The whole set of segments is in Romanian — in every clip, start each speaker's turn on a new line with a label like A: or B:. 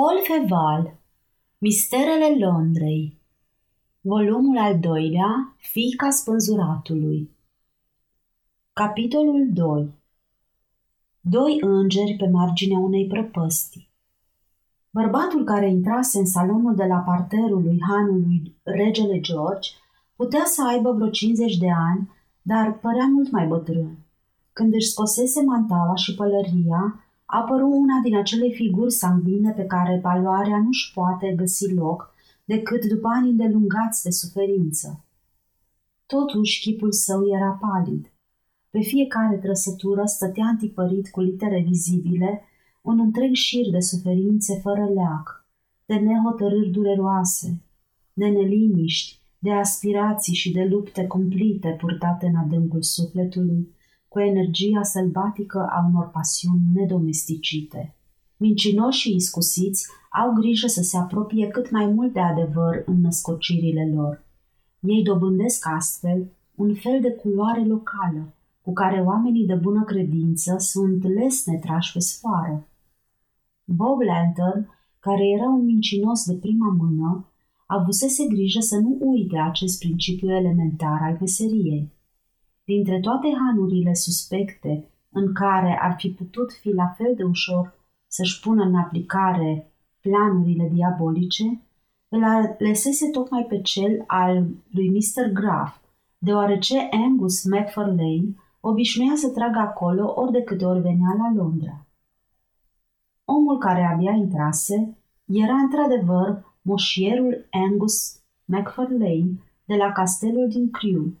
A: Paul Feval Misterele Londrei Volumul al doilea Fica spânzuratului. Capitolul 2 Doi îngeri pe marginea unei prăpăstii. Bărbatul care intrase în salonul de la parterul lui hanului regele George putea să aibă vreo 50 de ani, dar părea mult mai bătrân. Când își scosese mantaua și pălăria, apăru una din acele figuri sanguine pe care paloarea nu-și poate găsi loc decât după ani îndelungați de suferință. Totuși, chipul său era palid. Pe fiecare trăsătură stătea antipărit cu litere vizibile un întreg șir de suferințe fără leac, de nehotărâri dureroase, de neliniști, de aspirații și de lupte cumplite purtate în adâncul sufletului, cu energia sălbatică a unor pasiuni nedomesticite. Mincinoși și iscusiți au grijă să se apropie cât mai mult de adevăr în născocirile lor. Ei dobândesc astfel un fel de culoare locală, cu care oamenii de bună credință sunt lesne trași pe sfoară. Bob Lantern, care era un mincinos de prima mână, avusese grijă să nu uite acest principiu elementar al meseriei. Dintre toate hanurile suspecte în care ar fi putut fi la fel de ușor să-și pună în aplicare planurile diabolice, îl alesese tocmai pe cel al lui Mr. Graff, deoarece Angus McFarlane obișnuia să tragă acolo ori de câte ori venea la Londra. Omul care abia intrase era într-adevăr moșierul Angus McFarlane de la castelul din Crewe,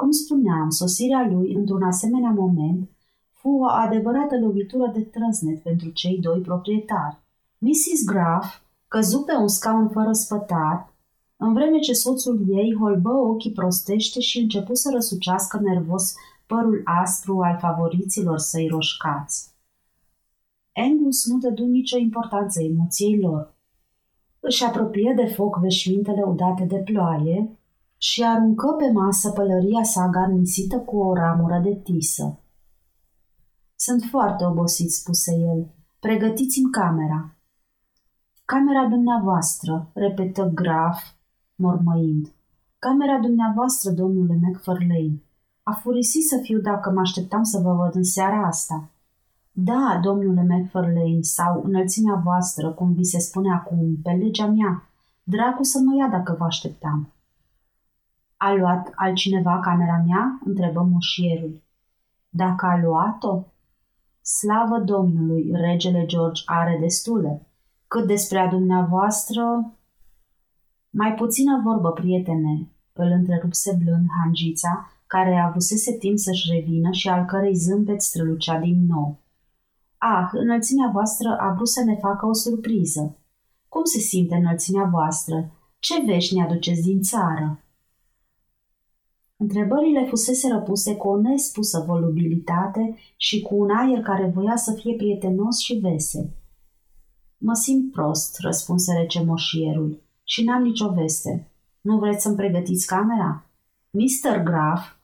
A: cum spuneam, sosirea lui într-un asemenea moment fu o adevărată lovitură de trăsnet pentru cei doi proprietari. Mrs. Graff căzu pe un scaun fără spătar, în vreme ce soțul ei holbă ochii prostește și începu să răsucească nervos părul aspru al favoriților săi roșcați. Angus nu dădu nicio importanță emoției lor. Își apropie de foc veșmintele udate de ploaie și aruncă pe masă pălăria sa garnisită cu o ramură de tisă. Sunt foarte obosit, spuse el. Pregătiți-mi camera. Camera dumneavoastră, repetă Graf, mormăind. Camera dumneavoastră, domnule McFarlane. A furisit să fiu dacă mă așteptam să vă văd în seara asta. Da, domnule McFarlane, sau înălțimea voastră, cum vi se spune acum, pe legea mea. Dracu să mă ia dacă vă așteptam. A luat altcineva camera mea?" întrebă moșierul. Dacă a luat-o? Slavă Domnului, regele George are destule. Cât despre a dumneavoastră... Mai puțină vorbă, prietene, îl întrerupse blând hangița, care avusese timp să-și revină și al cărei zâmbet strălucea din nou. Ah, înălțimea voastră a vrut să ne facă o surpriză. Cum se simte înălțimea voastră? Ce vești ne aduceți din țară? Întrebările fusese răpuse cu o nespusă volubilitate și cu un aer care voia să fie prietenos și vesel. Mă simt prost, răspunse rece moșierul, și n-am nicio veste. Nu vreți să-mi pregătiți camera? Mr. Graf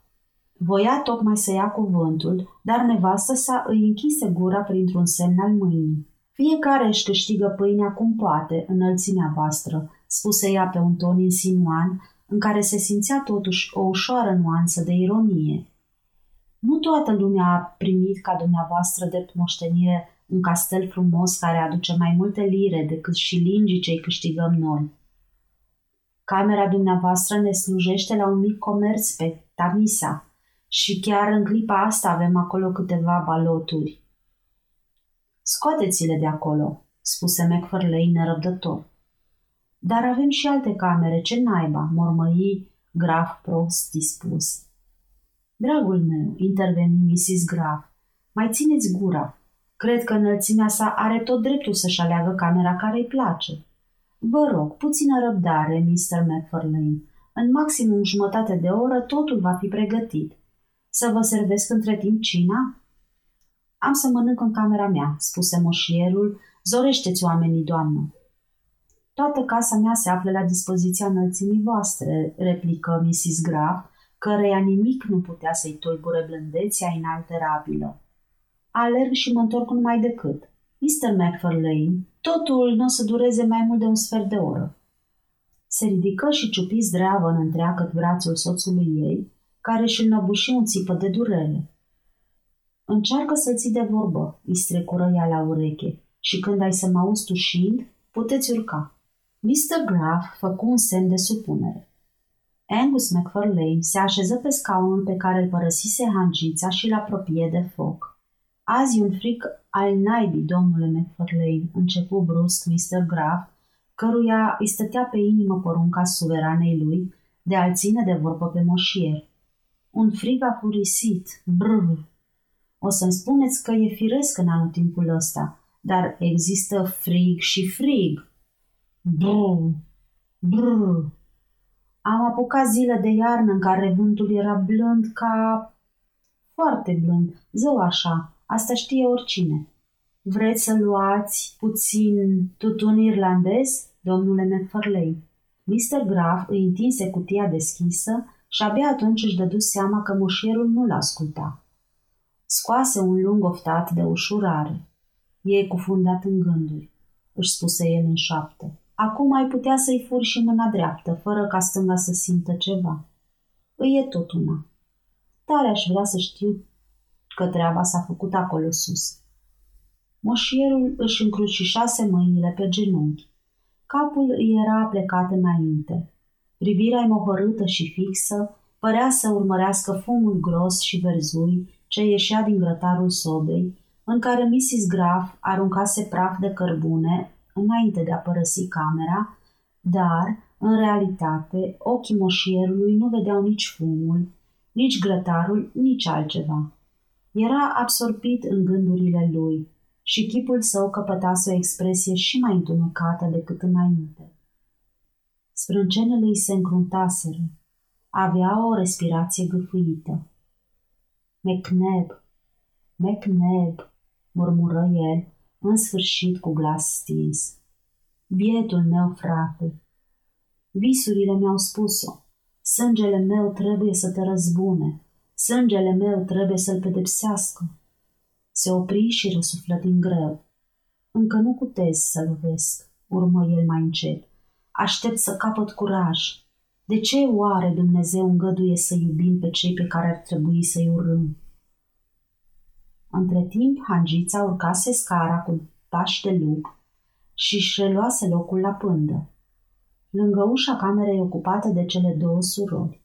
A: voia tocmai să ia cuvântul, dar nevastă sa îi închise gura printr-un semn al mâinii. Fiecare își câștigă pâinea cum poate, înălțimea voastră, spuse ea pe un ton insinuan, în care se simțea totuși o ușoară nuanță de ironie. Nu toată lumea a primit ca dumneavoastră de moștenire un castel frumos care aduce mai multe lire decât și lingii ce câștigăm noi. Camera dumneavoastră ne slujește la un mic comerț pe Tamisa și chiar în clipa asta avem acolo câteva baloturi. Scoateți-le de acolo, spuse McFarlane nerăbdător. Dar avem și alte camere, ce naiba, mormăi Graf prost dispus. Dragul meu, interveni Mrs. Graf, mai țineți gura. Cred că înălțimea sa are tot dreptul să-și aleagă camera care îi place. Vă rog, puțină răbdare, Mr. McFarlane. În maximum jumătate de oră totul va fi pregătit. Să vă servesc între timp cina? Am să mănânc în camera mea, spuse moșierul. Zorește-ți oamenii, doamnă. Toată casa mea se află la dispoziția înălțimii voastre, replică Mrs. Graf, căreia nimic nu putea să-i tulbure blândețea inalterabilă. Alerg și mă întorc numai decât. Mr. McFarlane, totul nu o să dureze mai mult de un sfert de oră. Se ridică și ciupi zdreavă în întreagă brațul soțului ei, care își înăbuși un țipă de durere. Încearcă să ții de vorbă, îi strecură ea la ureche, și când ai să mă auzi tușind, puteți urca. Mr. Graff făcu un semn de supunere. Angus McFarlane se așeză pe scaunul pe care îl părăsise hangița și l apropie de foc. Azi un fric al naibii, domnule McFarlane, începu brusc Mr. Graff, căruia îi stătea pe inimă porunca suveranei lui de a-l ține de vorbă pe moșier. Un frig a furisit, brr. O să-mi spuneți că e firesc în anotimpul ăsta, dar există frig și frig. Brr, brr. Am apucat zile de iarnă în care vântul era blând ca... foarte blând, zău așa, asta știe oricine. Vreți să luați puțin tutun irlandez, domnule McFarlane? Mr. Graf îi întinse cutia deschisă și abia atunci își dădu seama că moșierul nu-l asculta. Scoase un lung oftat de ușurare. E cufundat în gânduri, își spuse el în șapte. Acum ai putea să-i furi și mâna dreaptă, fără ca stânga să simtă ceva. Îi e tot una. Tare aș vrea să știu că treaba s-a făcut acolo sus. Moșierul își încrucișase mâinile pe genunchi. Capul îi era plecat înainte. Privirea mohorâtă și fixă părea să urmărească fumul gros și verzui ce ieșea din grătarul sobei, în care Mrs. Graf aruncase praf de cărbune înainte de a părăsi camera, dar, în realitate, ochii moșierului nu vedeau nici fumul, nici grătarul, nici altceva. Era absorbit în gândurile lui și chipul său căpătase o expresie și mai întunecată decât înainte. Sprâncenele îi se încruntaseră. Avea o respirație gâfâită. McNab, McNab, murmură el, în sfârșit cu glas stins. Bietul meu frate, visurile mi-au spus-o. Sângele meu trebuie să te răzbune. Sângele meu trebuie să-l pedepsească. Se opri și răsuflă din greu. Încă nu cutez să lovesc, urmă el mai încet. Aștept să capăt curaj. De ce oare Dumnezeu îngăduie să iubim pe cei pe care ar trebui să-i urâm? Între timp, Hangița urcase scara cu pași de lup și își reluase locul la pândă. Lângă ușa camerei ocupată de cele două surori.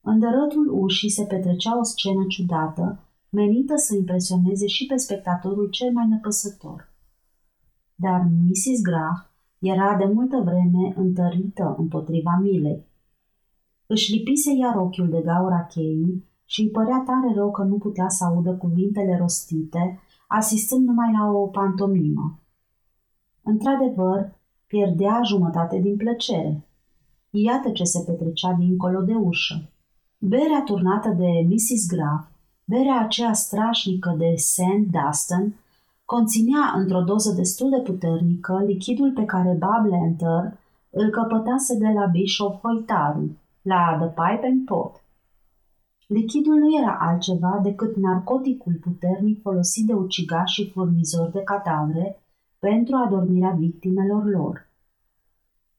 A: În dărătul ușii se petrecea o scenă ciudată, menită să impresioneze și pe spectatorul cel mai nepăsător. Dar Mrs. Graf era de multă vreme întărită împotriva milei. Își lipise iar ochiul de gaura cheii și îi părea tare rău că nu putea să audă cuvintele rostite, asistând numai la o pantomimă. Într-adevăr, pierdea jumătate din plăcere. Iată ce se petrecea dincolo de ușă. Berea turnată de Mrs. Graf, berea aceea strașnică de St. Dustin, conținea într-o doză destul de puternică lichidul pe care Bob Lantern îl căpătase de la Bishop Hoitaru, la The Pipe and Pot – Lichidul nu era altceva decât narcoticul puternic folosit de ucigași și furnizori de cadavre pentru adormirea victimelor lor.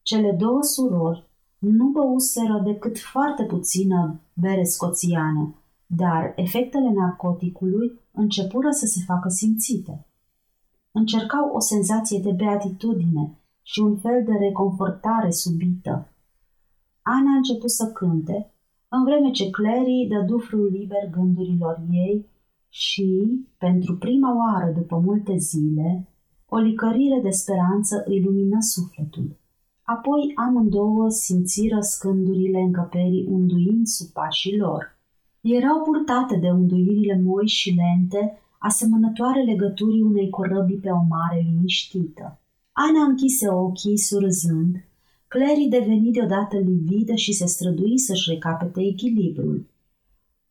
A: Cele două surori nu băuseră decât foarte puțină bere scoțiană, dar efectele narcoticului începură să se facă simțite. Încercau o senzație de beatitudine și un fel de reconfortare subită. Ana a început să cânte în vreme ce Clary dă dufrul liber gândurilor ei și, pentru prima oară după multe zile, o licărire de speranță îi lumină sufletul. Apoi amândouă simțiră scândurile încăperii unduind sub pașii lor. Erau purtate de unduirile moi și lente, asemănătoare legăturii unei corăbii pe o mare liniștită. Ana închise ochii surzând Clary deveni deodată lividă și se strădui să-și recapete echilibrul.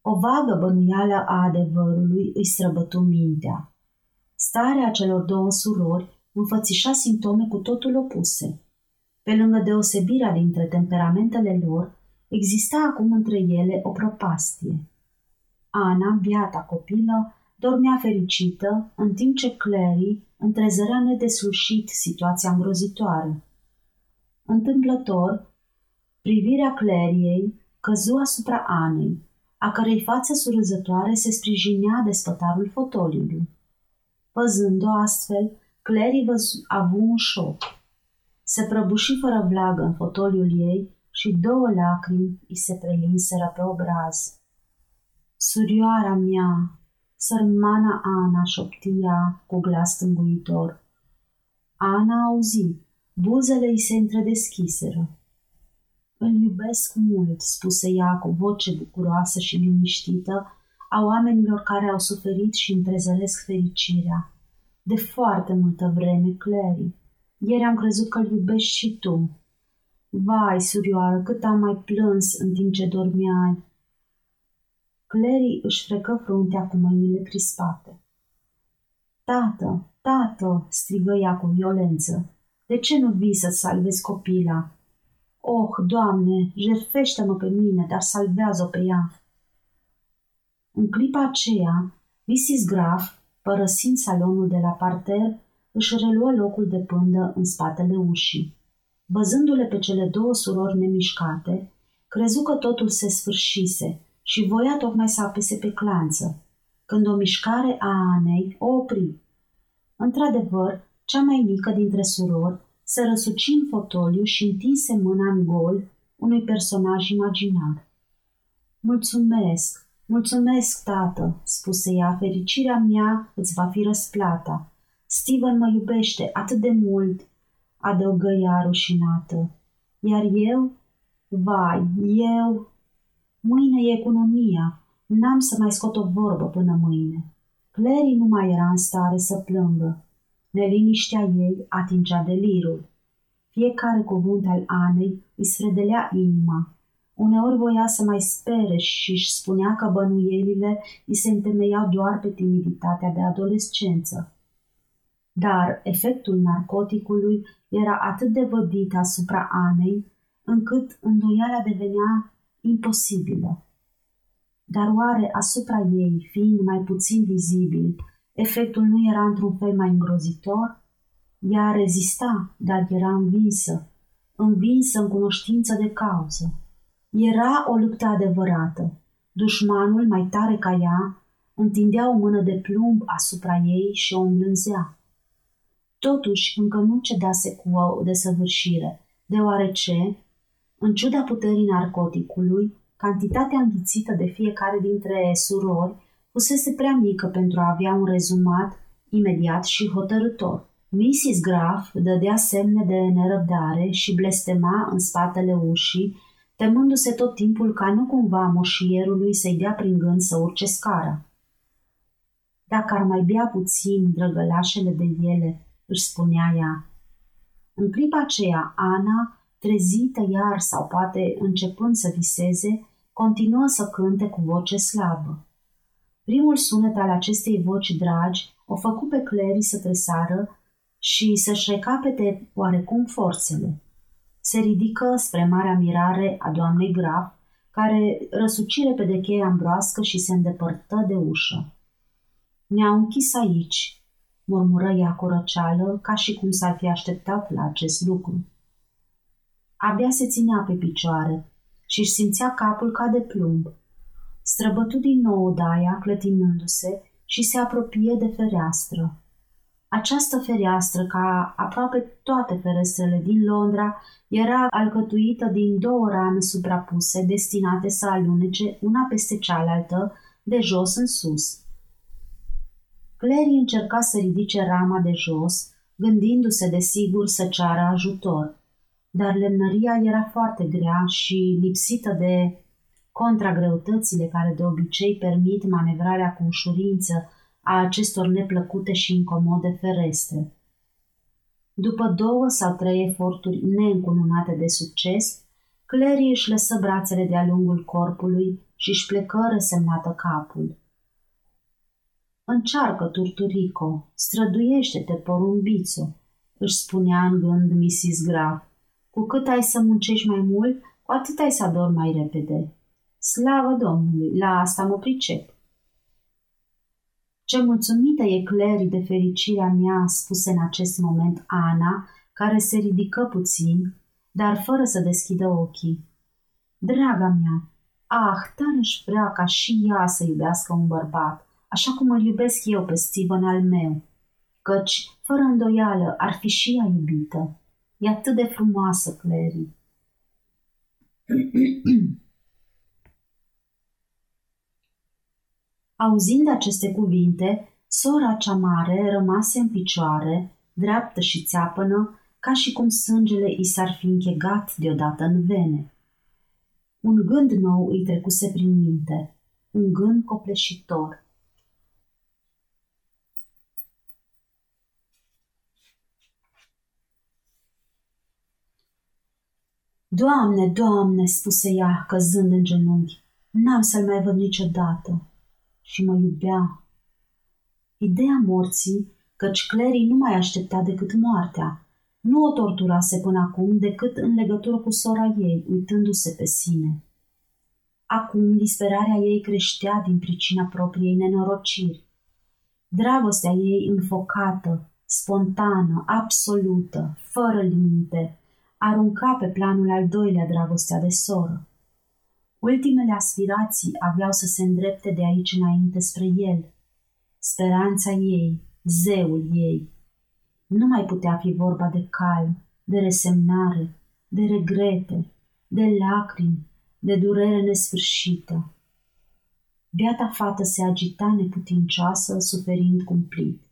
A: O vagă bănuială a adevărului îi străbătu mintea. Starea celor două surori înfățișa simptome cu totul opuse. Pe lângă deosebirea dintre temperamentele lor, exista acum între ele o propastie. Ana, biata copilă, dormea fericită, în timp ce Clary întrezărea nedeslușit situația îngrozitoare. Întâmplător, privirea Cleriei căzu asupra Anei, a cărei față surâzătoare se sprijinea de spătarul fotoliului. Văzând-o astfel, Clary a avut un șoc. Se prăbuși fără vlagă în fotoliul ei și două lacrimi îi se prelinseră pe obraz. Surioara mea, sărmana Ana, șoptia cu glas stânguitor. Ana a auzit, buzele îi se întredeschiseră. Îl iubesc mult, spuse ea cu voce bucuroasă și liniștită a oamenilor care au suferit și întrezăresc fericirea. De foarte multă vreme, Clary. Ieri am crezut că îl iubești și tu. Vai, surioară, cât am mai plâns în timp ce dormeai. Clary își frecă fruntea cu mâinile crispate. Tată, tată, strigă ea cu violență, de ce nu vii să salvezi copila? Oh, Doamne, jerfește-mă pe mine, dar salvează-o pe ea. În clipa aceea, Mrs. Graf, părăsind salonul de la parter, își reluă locul de pândă în spatele ușii. Văzându-le pe cele două surori nemișcate, crezu că totul se sfârșise și voia tocmai să apese pe clanță, când o mișcare a Anei o opri. Într-adevăr, cea mai mică dintre surori se răsuci în fotoliu și întinse mâna în gol unui personaj imaginar. Mulțumesc, mulțumesc, tată, spuse ea, fericirea mea îți va fi răsplata. Steven mă iubește atât de mult, adăugă ea rușinată. Iar eu? Vai, eu... Mâine e economia, n-am să mai scot o vorbă până mâine. Clary nu mai era în stare să plângă. Neliniștea ei atingea delirul. Fiecare cuvânt al Anei îi sfredelea inima. Uneori voia să mai spere și își spunea că bănuielile îi se întemeiau doar pe timiditatea de adolescență. Dar efectul narcoticului era atât de vădit asupra Anei, încât îndoiala devenea imposibilă. Dar oare asupra ei, fiind mai puțin vizibil, Efectul nu era într-un fel mai îngrozitor? Ea rezista, dar era învinsă, învinsă în cunoștință de cauză. Era o luptă adevărată. Dușmanul, mai tare ca ea, întindea o mână de plumb asupra ei și o îmblânzea. Totuși, încă nu cedase cu o desăvârșire, deoarece, în ciuda puterii narcoticului, cantitatea înghițită de fiecare dintre surori fusese prea mică pentru a avea un rezumat imediat și hotărător. Mrs. Graf dădea semne de nerăbdare și blestema în spatele ușii, temându-se tot timpul ca nu cumva moșierului să-i dea prin gând să urce scara. Dacă ar mai bea puțin drăgălașele de ele, își spunea ea. În clipa aceea, Ana, trezită iar sau poate începând să viseze, continuă să cânte cu voce slabă. Primul sunet al acestei voci dragi o făcu pe Clary să tresară și să-și recapete oarecum forțele. Se ridică spre marea mirare a doamnei Graf, care răsucire pe de cheia ambroască și se îndepărtă de ușă. Ne-au închis aici, murmură ea cu răceală, ca și cum s-ar fi așteptat la acest lucru. Abia se ținea pe picioare și își simțea capul ca de plumb, străbătu din nou odaia, clătinându-se și se apropie de fereastră. Această fereastră, ca aproape toate ferestrele din Londra, era alcătuită din două rame suprapuse, destinate să alunece una peste cealaltă, de jos în sus. Clary încerca să ridice rama de jos, gândindu-se de sigur să ceară ajutor, dar lemnăria era foarte grea și lipsită de contra greutățile care de obicei permit manevrarea cu ușurință a acestor neplăcute și incomode ferestre. După două sau trei eforturi neîncununate de succes, Clary își lăsă brațele de-a lungul corpului și își plecă resemnată capul. Încearcă, Turturico, străduiește-te, porumbițo, își spunea în gând Mrs. Graf. Cu cât ai să muncești mai mult, cu atât ai să adormi mai repede. Slavă Domnului, la asta mă pricep. Ce mulțumită e Clary de fericirea mea, spuse în acest moment Ana, care se ridică puțin, dar fără să deschidă ochii. Draga mea, ah, tare își vrea ca și ea să iubească un bărbat, așa cum îl iubesc eu pe Steven al meu, căci, fără îndoială, ar fi și ea iubită. E atât de frumoasă, Clary. Auzind aceste cuvinte, sora cea mare rămase în picioare, dreaptă și țeapănă, ca și cum sângele i s-ar fi închegat deodată în vene. Un gând nou îi trecuse prin minte, un gând copleșitor. Doamne, Doamne, spuse ea, căzând în genunchi, n-am să-l mai văd niciodată. Și mă iubea. Ideea morții, căci Clary nu mai aștepta decât moartea, nu o torturase până acum decât în legătură cu sora ei, uitându-se pe sine. Acum disperarea ei creștea din pricina propriei nenorociri. Dragostea ei înfocată, spontană, absolută, fără limite, arunca pe planul al doilea dragostea de soră. Ultimele aspirații aveau să se îndrepte de aici înainte spre el. Speranța ei, zeul ei. Nu mai putea fi vorba de calm, de resemnare, de regrete, de lacrimi, de durere nesfârșită. Beata fată se agita neputincioasă, suferind cumplit.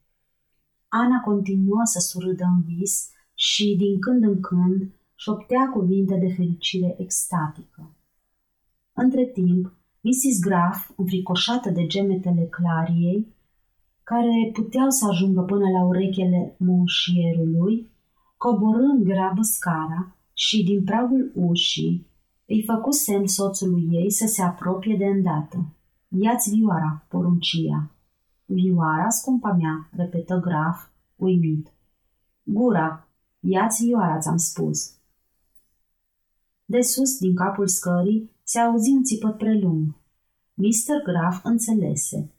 A: Ana continuă să surâdă în vis și, din când în când, șoptea cuvinte de fericire extatică. Între timp, Mrs. Graf, înfricoșată de gemetele Clariei, care puteau să ajungă până la urechele monșierului, coborând grabă scara și din pragul ușii îi făcu semn soțului ei să se apropie de îndată. Ia-ți vioara, poruncia. Vioara, scumpa mea, repetă graf, uimit. Gura, ia-ți vioara, ți-am spus. De sus, din capul scării, se auzi un țipăt prelung. Mr. Graf înțelese.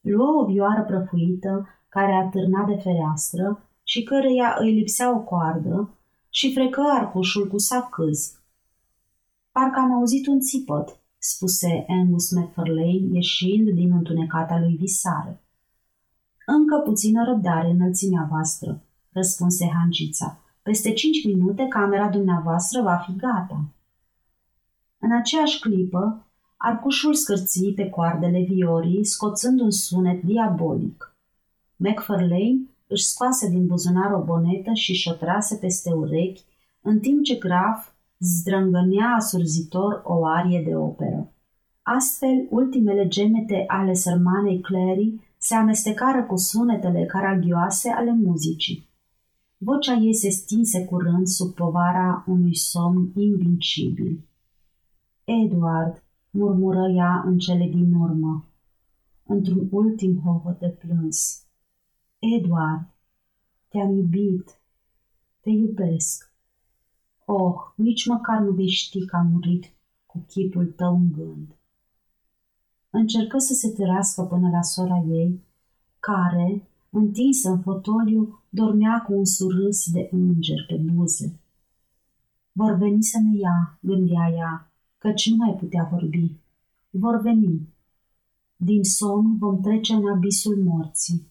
A: Luă o vioară prăfuită care atârna de fereastră și căreia îi lipsea o coardă și frecă arcușul cu sacâz. Parcă am auzit un țipăt, spuse Angus McFarlane ieșind din întunecata lui visare. Încă puțină răbdare înălțimea voastră, răspunse Hancița. Peste cinci minute camera dumneavoastră va fi gata. În aceeași clipă, arcușul scârții pe coardele viorii, scoțând un sunet diabolic. McFarlane își scoase din buzunar o bonetă și șotrase peste urechi, în timp ce Graf zdrângănea asurzitor o arie de operă. Astfel, ultimele gemete ale sărmanei Clary se amestecară cu sunetele caragioase ale muzicii. Vocea ei se stinse curând sub povara unui somn invincibil. Edward, murmură ea în cele din urmă, într-un ultim hovă de plâns. Edward, te-am iubit, te iubesc. Oh, nici măcar nu vei ști că am murit cu chipul tău în gând. Încercă să se târască până la sora ei, care, întinsă în fotoliu, dormea cu un surâs de înger pe buze. Vor veni să ne ia, gândea ea, căci nu mai putea vorbi. Vor veni. Din somn vom trece în abisul morții.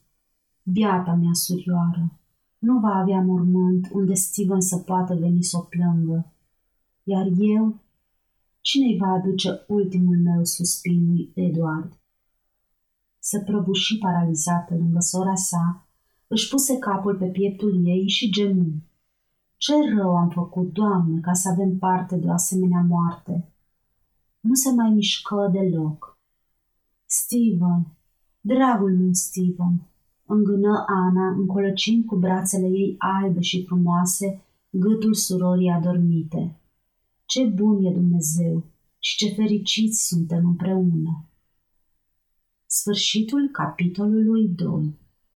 A: Biata mea surioară, nu va avea mormânt unde Steven să poată veni să o plângă. Iar eu, cine-i va aduce ultimul meu suspin lui Eduard? Se prăbuși paralizată lângă sora sa, își puse capul pe pieptul ei și gemu. Ce rău am făcut, Doamne, ca să avem parte de o asemenea moarte? Nu se mai mișcă deloc. Steven, dragul meu Steven, îngână Ana, încolăcind cu brațele ei albe și frumoase gâtul surorii adormite. Ce bun e Dumnezeu și ce fericiți suntem împreună! Sfârșitul capitolului 2